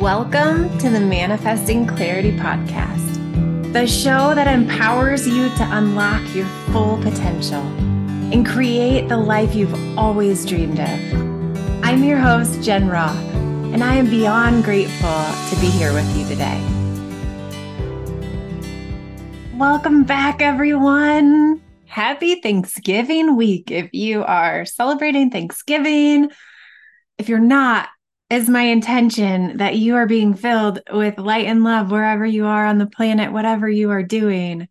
Welcome to the Manifesting Clarity Podcast, the show that empowers you to unlock your full potential and create the life you've always dreamed of. I'm your host, Jen Roth, and I am beyond grateful to be here with you today. Welcome back, everyone. Happy Thanksgiving week if you are celebrating Thanksgiving. If you're not, is my intention that you are being filled with light and love wherever you are on the planet, whatever you are doing.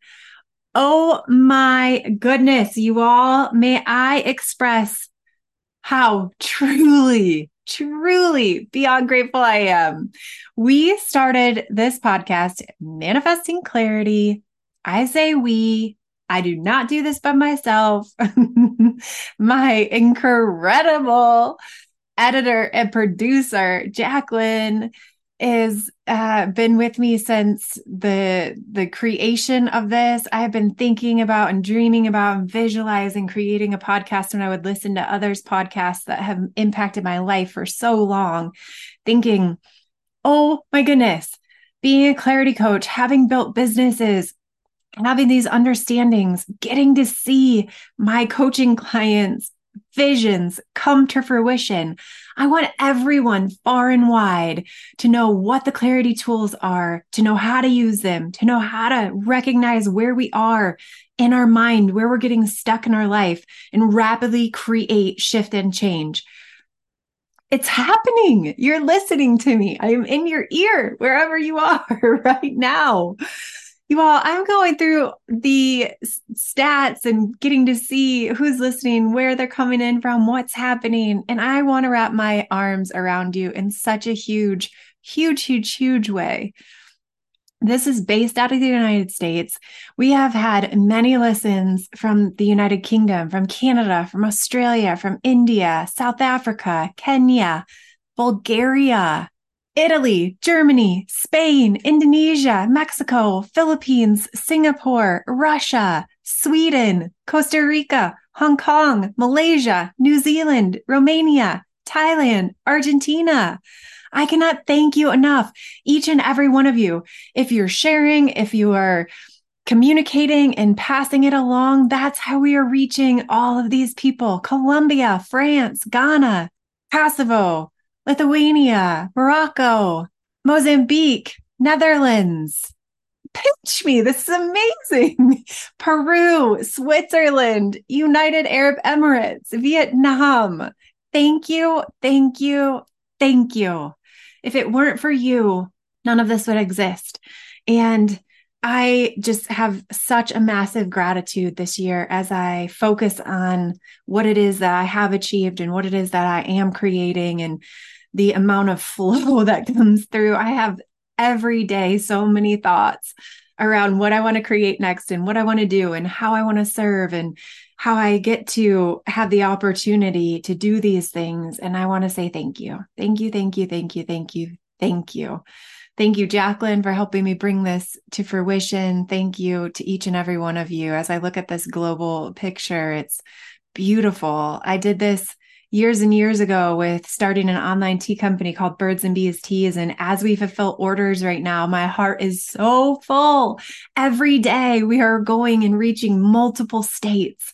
Oh my goodness, you all, may I express how truly, truly beyond grateful I am. We started this podcast, Manifesting Clarity. I say we, I do not do this by myself. my incredible editor and producer Jacqueline is uh, been with me since the the creation of this. I have been thinking about and dreaming about and visualizing creating a podcast when I would listen to others' podcasts that have impacted my life for so long, thinking, oh my goodness, being a clarity coach, having built businesses, having these understandings, getting to see my coaching clients visions come to fruition. I want everyone far and wide to know what the clarity tools are, to know how to use them, to know how to recognize where we are in our mind, where we're getting stuck in our life, and rapidly create shift and change. It's happening. You're listening to me. I am in your ear wherever you are right now. You all, I'm going through the stats and getting to see who's listening, where they're coming in from, what's happening. And I want to wrap my arms around you in such a huge, huge, huge, huge way. This is based out of the United States. We have had many listens from the United Kingdom, from Canada, from Australia, from India, South Africa, Kenya, Bulgaria, Italy, Germany, Spain, Indonesia, Mexico, Philippines, Singapore, Russia, Sweden, Costa Rica, Hong Kong, Malaysia, New Zealand, Romania, Thailand, Argentina. I cannot thank you enough, each and every one of you. If you're sharing, if you are communicating and passing it along, that's how we are reaching all of these people Colombia, France, Ghana, Kosovo, Lithuania, Morocco, Mozambique, Netherlands. Pinch me. This is amazing. Peru, Switzerland, United Arab Emirates, Vietnam. Thank you. Thank you. Thank you. If it weren't for you, none of this would exist. And I just have such a massive gratitude this year as I focus on what it is that I have achieved and what it is that I am creating and the amount of flow that comes through. I have every day so many thoughts around what I want to create next and what I want to do and how I want to serve and how I get to have the opportunity to do these things. And I want to say thank you. Thank you, thank you, thank you, thank you, thank you. Thank you, Jacqueline, for helping me bring this to fruition. Thank you to each and every one of you. As I look at this global picture, it's beautiful. I did this years and years ago with starting an online tea company called Birds and Bees Teas. And as we fulfill orders right now, my heart is so full. Every day we are going and reaching multiple states.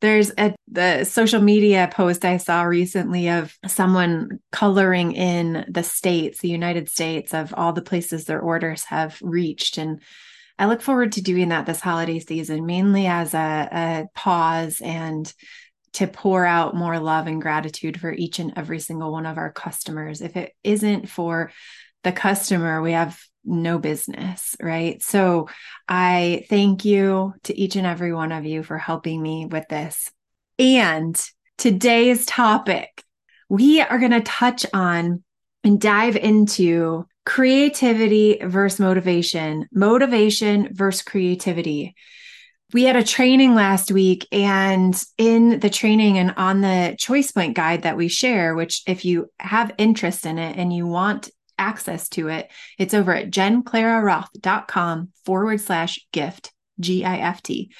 There's a the social media post I saw recently of someone coloring in the states, the United States, of all the places their orders have reached. And I look forward to doing that this holiday season, mainly as a, a pause and to pour out more love and gratitude for each and every single one of our customers. If it isn't for the customer, we have no business, right? So I thank you to each and every one of you for helping me with this. And today's topic, we are going to touch on and dive into creativity versus motivation, motivation versus creativity we had a training last week and in the training and on the choice point guide that we share which if you have interest in it and you want access to it it's over at jenclararoth.com forward slash gift g-i-f-t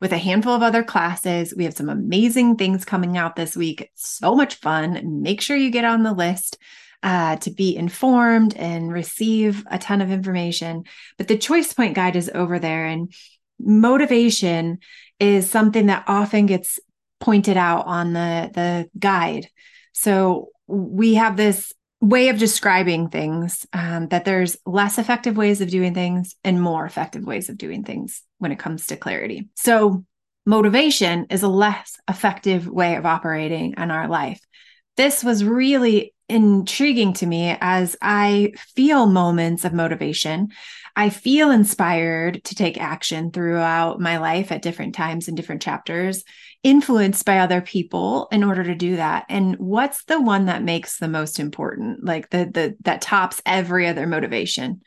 with a handful of other classes we have some amazing things coming out this week so much fun make sure you get on the list uh, to be informed and receive a ton of information. But the choice point guide is over there. And motivation is something that often gets pointed out on the, the guide. So we have this way of describing things um, that there's less effective ways of doing things and more effective ways of doing things when it comes to clarity. So, motivation is a less effective way of operating in our life. This was really intriguing to me as I feel moments of motivation. I feel inspired to take action throughout my life at different times and different chapters influenced by other people in order to do that. And what's the one that makes the most important? Like the the that tops every other motivation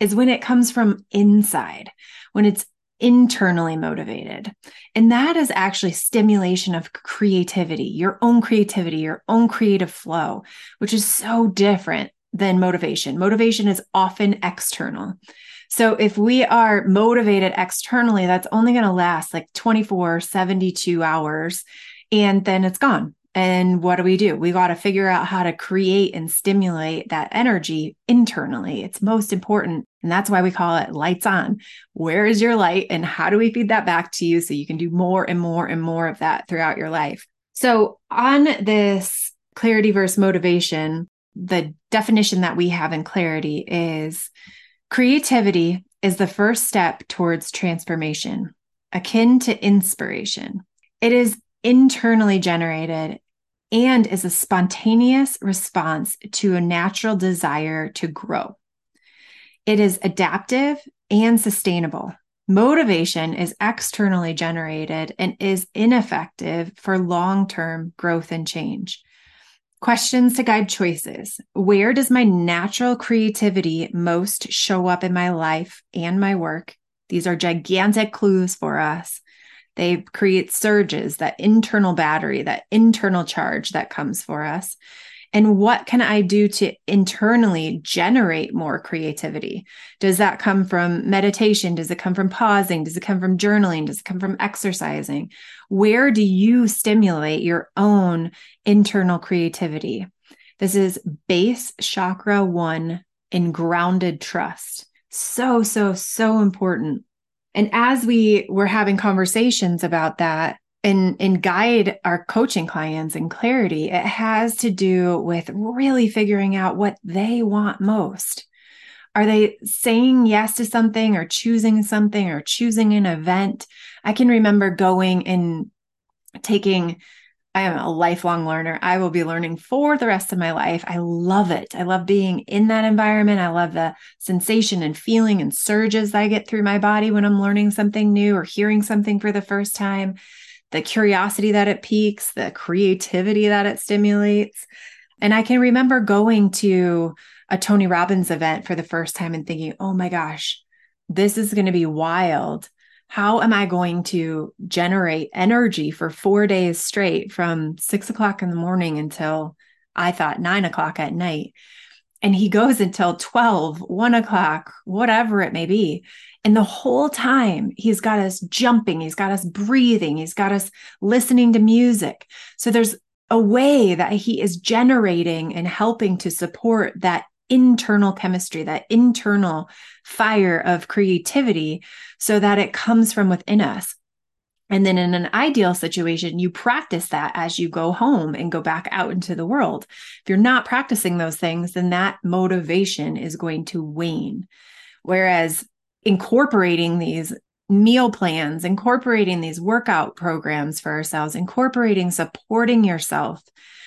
is when it comes from inside when it's internally motivated. And that is actually stimulation of creativity your own creativity your own creative flow which is so different than motivation motivation is often external so if we are motivated externally, that's only going to last like 24, 72 hours and then it's gone. And what do we do? We got to figure out how to create and stimulate that energy internally. It's most important. And that's why we call it lights on. Where is your light? And how do we feed that back to you so you can do more and more and more of that throughout your life? So, on this clarity versus motivation, the definition that we have in clarity is Creativity is the first step towards transformation, akin to inspiration. It is internally generated and is a spontaneous response to a natural desire to grow. It is adaptive and sustainable. Motivation is externally generated and is ineffective for long term growth and change. Questions to guide choices. Where does my natural creativity most show up in my life and my work? These are gigantic clues for us. They create surges, that internal battery, that internal charge that comes for us. And what can I do to internally generate more creativity? Does that come from meditation? Does it come from pausing? Does it come from journaling? Does it come from exercising? Where do you stimulate your own internal creativity? This is base chakra one in grounded trust. So, so, so important. And as we were having conversations about that, and and guide our coaching clients in clarity it has to do with really figuring out what they want most are they saying yes to something or choosing something or choosing an event i can remember going and taking I am a lifelong learner. I will be learning for the rest of my life. I love it. I love being in that environment. I love the sensation and feeling and surges I get through my body when I'm learning something new or hearing something for the first time the curiosity that it piques, the creativity that it stimulates. And I can remember going to a Tony Robbins event for the first time and thinking, oh my gosh, this is going to be wild. How am I going to generate energy for four days straight from six o'clock in the morning until I thought nine o'clock at night? And he goes until 12, one o'clock, whatever it may be. And the whole time, he's got us jumping, he's got us breathing, he's got us listening to music. So there's a way that he is generating and helping to support that internal chemistry, that internal fire of creativity, so that it comes from within us. And then in an ideal situation, you practice that as you go home and go back out into the world. If you're not practicing those things, then that motivation is going to wane. Whereas incorporating these meal plans, incorporating these workout programs for ourselves, incorporating supporting yourself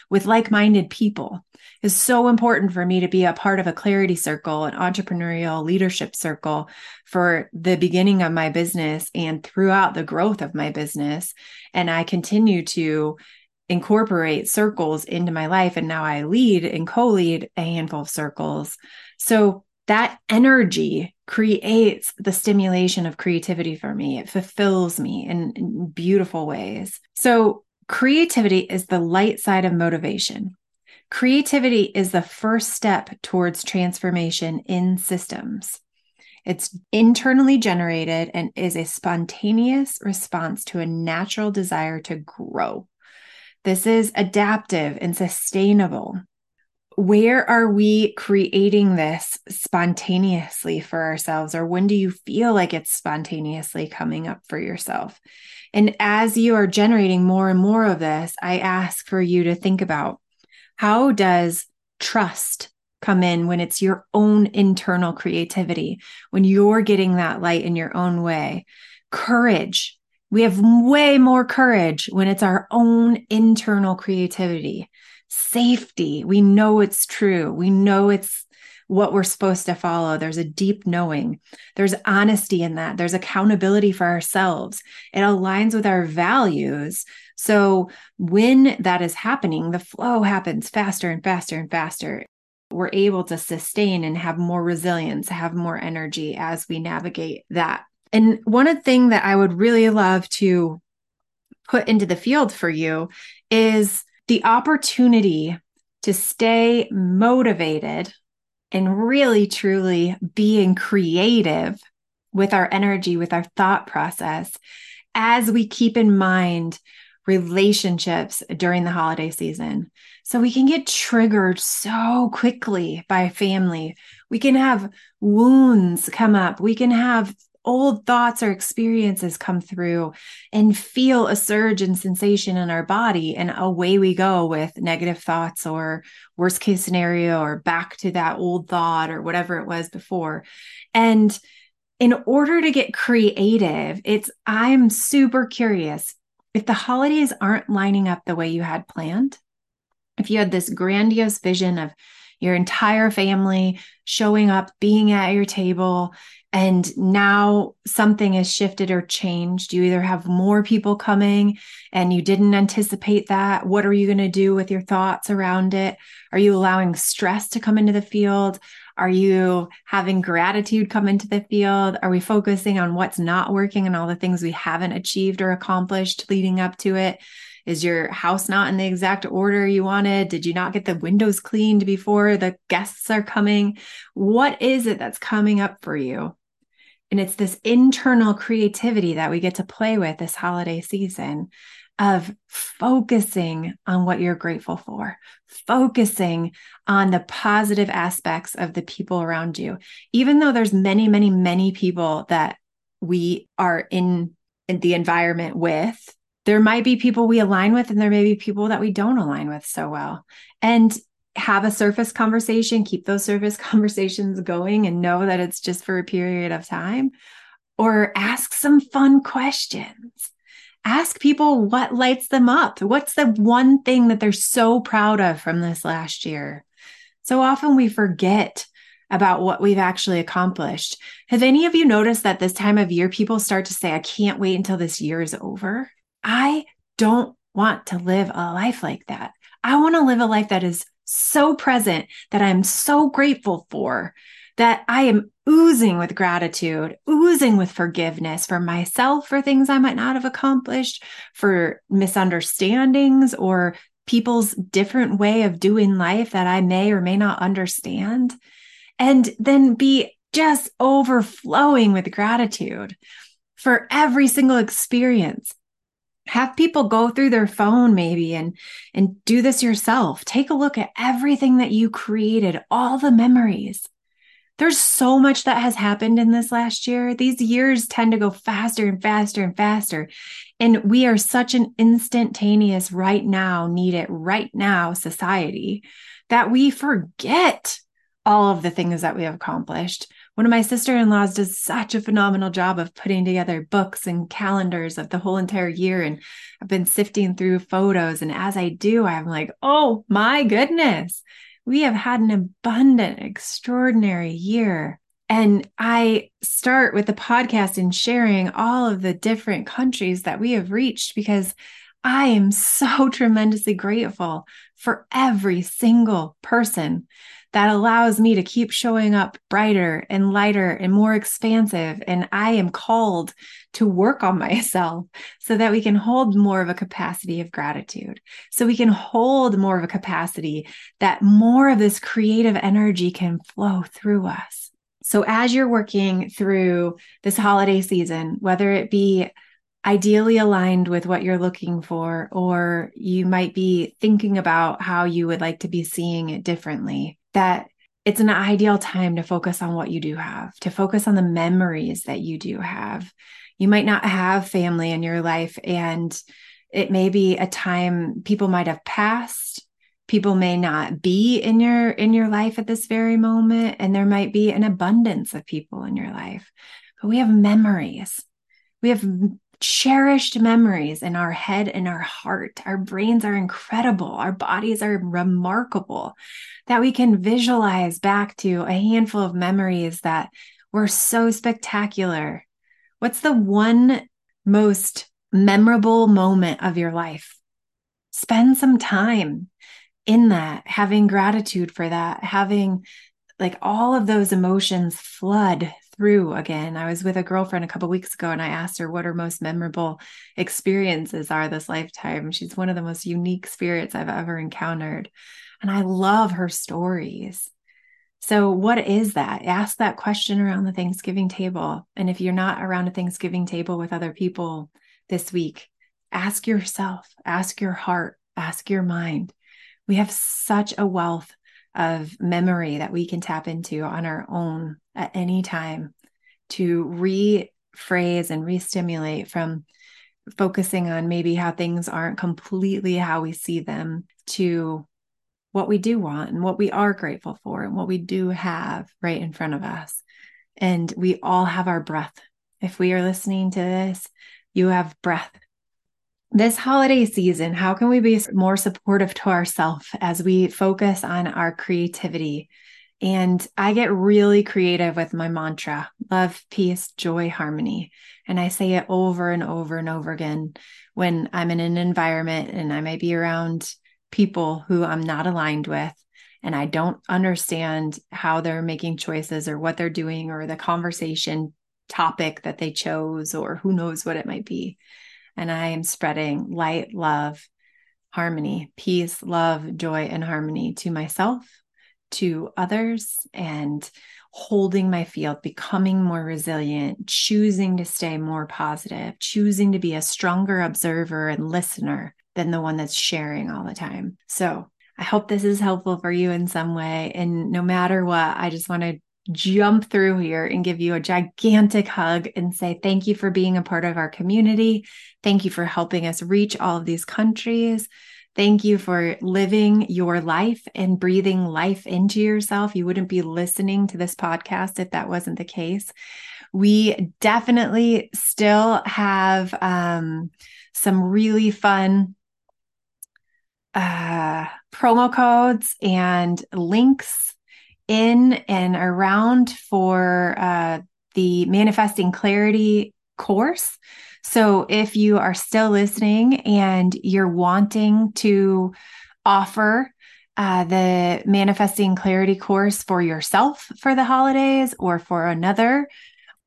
with like minded people is so important for me to be a part of a clarity circle, an entrepreneurial leadership circle for the beginning of my business and throughout the growth of my business. And I continue to incorporate circles into my life. And now I lead and co lead a handful of circles. So that energy creates the stimulation of creativity for me. It fulfills me in, in, beautiful ways. So, creativity is the light side of motivation. Creativity is the first step towards transformation in systems. It's internally generated and is a spontaneous response to a natural desire to grow. This is adaptive and sustainable where are we creating this spontaneously for ourselves? Or when do you feel like it's spontaneously coming up for yourself? And as you are generating more and more of this, I ask for you to think about how does trust come in when it's your own internal creativity, when you're getting that light in your own way? Courage. We have way more courage when it's our own internal creativity. Safety. We know it's true. We know it's what we're supposed to follow. There's a deep knowing. There's honesty in that. There's accountability for ourselves. It aligns with our values. So when that is happening, the flow happens faster and faster and faster. We're able to sustain and have more resilience, have more energy as we navigate that. And one thing that I would really love to put into the field for you is the opportunity to stay motivated and really truly being creative with our energy, with our thought process, as we keep in mind relationships during the holiday season. So we can get triggered so quickly by family. We can have wounds come up. We can have old thoughts or experiences come through and feel a surge in sensation in our body and away we go with negative thoughts or worst case scenario or back to that old thought or whatever it was before. And in order to get creative it's i'm super curious if the holidays aren't lining up the way you had planned if you had this grandiose vision of your entire family showing up, being at your table, and now something has shifted or changed. You either have more people coming and you didn't anticipate that. What are you going to do with your thoughts around it? Are you allowing stress to come into the field? Are you having gratitude come into the field? Are we focusing on what's not working and all the things we haven't achieved or accomplished leading up to it? Is your house not in the exact order you wanted? Did you not get the windows cleaned before the guests are coming? What is it that's coming up for you? And it's this internal creativity that we get to play with this holiday season of focusing on what you're grateful for, focusing on the positive aspects of the people around you. Even though there's many, many, many people that we are in, the environment with, there might be people we align with and there may be people that we don't align with so well. And have a surface conversation, keep those surface conversations going and know that it's just for a period of time, or ask some fun questions. Ask people what lights them up. What's the one thing that they're so proud of from this last year? So often we forget about what we've actually accomplished. Have any of you noticed that this time of year, people start to say, I can't wait until this year is over? I don't want to live a life like that. I want to live a life that is so present that I'm so grateful for, that I am oozing with gratitude, oozing with forgiveness for myself for things I might not have accomplished, for misunderstandings or people's different way of doing life that I may or may not understand. And then be just overflowing with gratitude for every single experience have people go through their phone maybe and and do this yourself. Take a look at everything that you created all the memories. There's so much that has happened in this last year. These years tend to go faster and faster and faster. And we are such an instantaneous right now need it right now society that we forget all of the things that we have accomplished one of my sister-in-laws does such a phenomenal job of putting together books and calendars of the whole entire year and i've been sifting through photos and as i do i'm like oh my goodness we have had an abundant extraordinary year. And I start with the podcast and sharing all of the different countries that we have reached because I am so tremendously grateful for every single person that allows me to keep showing up brighter and lighter and more expansive. And I am called to work on myself so that we can hold more of a capacity of gratitude, so we can hold more of a capacity that more of this creative energy can flow through us. So, as you're working through this holiday season, whether it be ideally aligned with what you're looking for, or you might be thinking about how you would like to be seeing it differently, that it's an ideal time to focus on what you do have, to focus on the memories that you do have. You might not have family in your life, and it may be a time people might have passed people may not be in your in your life at this very moment and there might be an abundance of people in your life but we have memories we have cherished memories in our head and our heart. Our brains are incredible. Our bodies are remarkable that we can visualize back to a handful of memories that were so spectacular. What's the one most memorable moment of your life? Spend some time in that, having gratitude for that, having like all of those emotions flood through again. I was with a girlfriend a couple weeks ago and I asked her what her most memorable experiences are this lifetime. She's one of the most unique spirits I've ever encountered. And I love her stories. So, what is that? Ask that question around the Thanksgiving table. And if you're not around a Thanksgiving table with other people this week, ask yourself, ask your heart, ask your mind, we have such a wealth of memory that we can tap into on our own at any time to rephrase and re-stimulate from focusing on maybe how things aren't completely how we see them to what we do want and what we are grateful for and what we do have right in front of us. And we all have our breath. If we are listening to this, you have breath this holiday season, how can we be more supportive to ourselves as we focus on our creativity? And I get really creative with my mantra love, peace, joy, harmony. And I say it over and over and over again when I'm in an environment and I may be around people who I'm not aligned with and I don't understand how they're making choices or what they're doing or the conversation topic that they chose or who knows what it might be and I am spreading light, love, harmony, peace, love, joy, and harmony to myself, to others, and holding my field, becoming more resilient, choosing to stay more positive, choosing to be a stronger observer and listener than the one that's sharing all the time. So, I hope this is helpful for you in some way. And no matter what, I just want to jump through here and give you a gigantic hug and say thank you for being a part of our community. Thank you for helping us reach all of these countries. Thank you for living your life and breathing life into yourself. You wouldn't be listening to this podcast if that wasn't the case. We definitely still have um, some really fun uh, promo codes and links in and around for uh, the Manifesting Clarity course. So if you are still listening and you're wanting to offer uh, the Manifesting Clarity course for yourself for the holidays or for another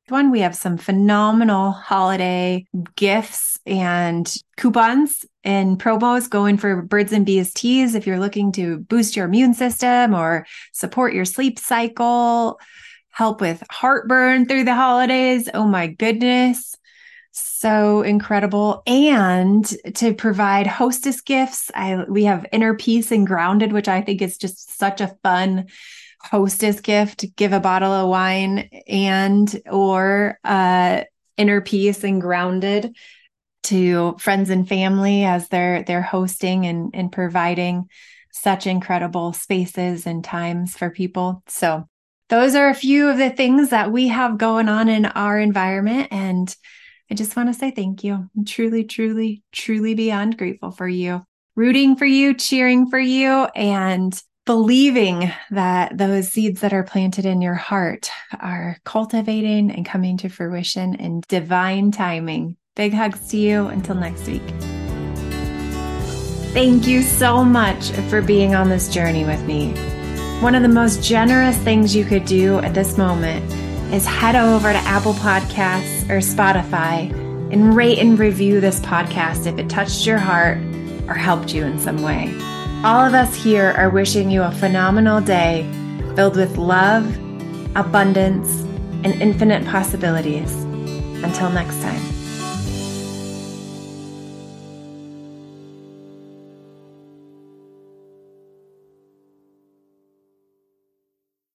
one, we have some phenomenal holiday gifts and coupons and promos going for birds and bees teas if you're looking to boost your immune system or support your sleep cycle, help with heartburn through the holidays. Oh my goodness. So incredible. And to provide hostess gifts, I we have inner peace and grounded, which I think is just such a fun hostess gift give a bottle of wine and or uh inner peace and grounded to friends and family as they're they're hosting and and providing such incredible spaces and times for people. So those are a few of the things that we have going on in our environment. And i just want to say thank you. I'm truly truly truly beyond grateful for you. Rooting for you cheering for you and believing that those seeds that are planted in your heart are cultivating and coming to fruition in divine timing. Big hugs to you until next week. Thank you so much for being on this journey with me. One of the most generous things you could do at this moment is head over to Apple Podcasts or Spotify and rate and review this podcast if it touched your heart or helped you in some way. All of us here are wishing you a phenomenal day filled with love, abundance, and infinite possibilities. Until next time.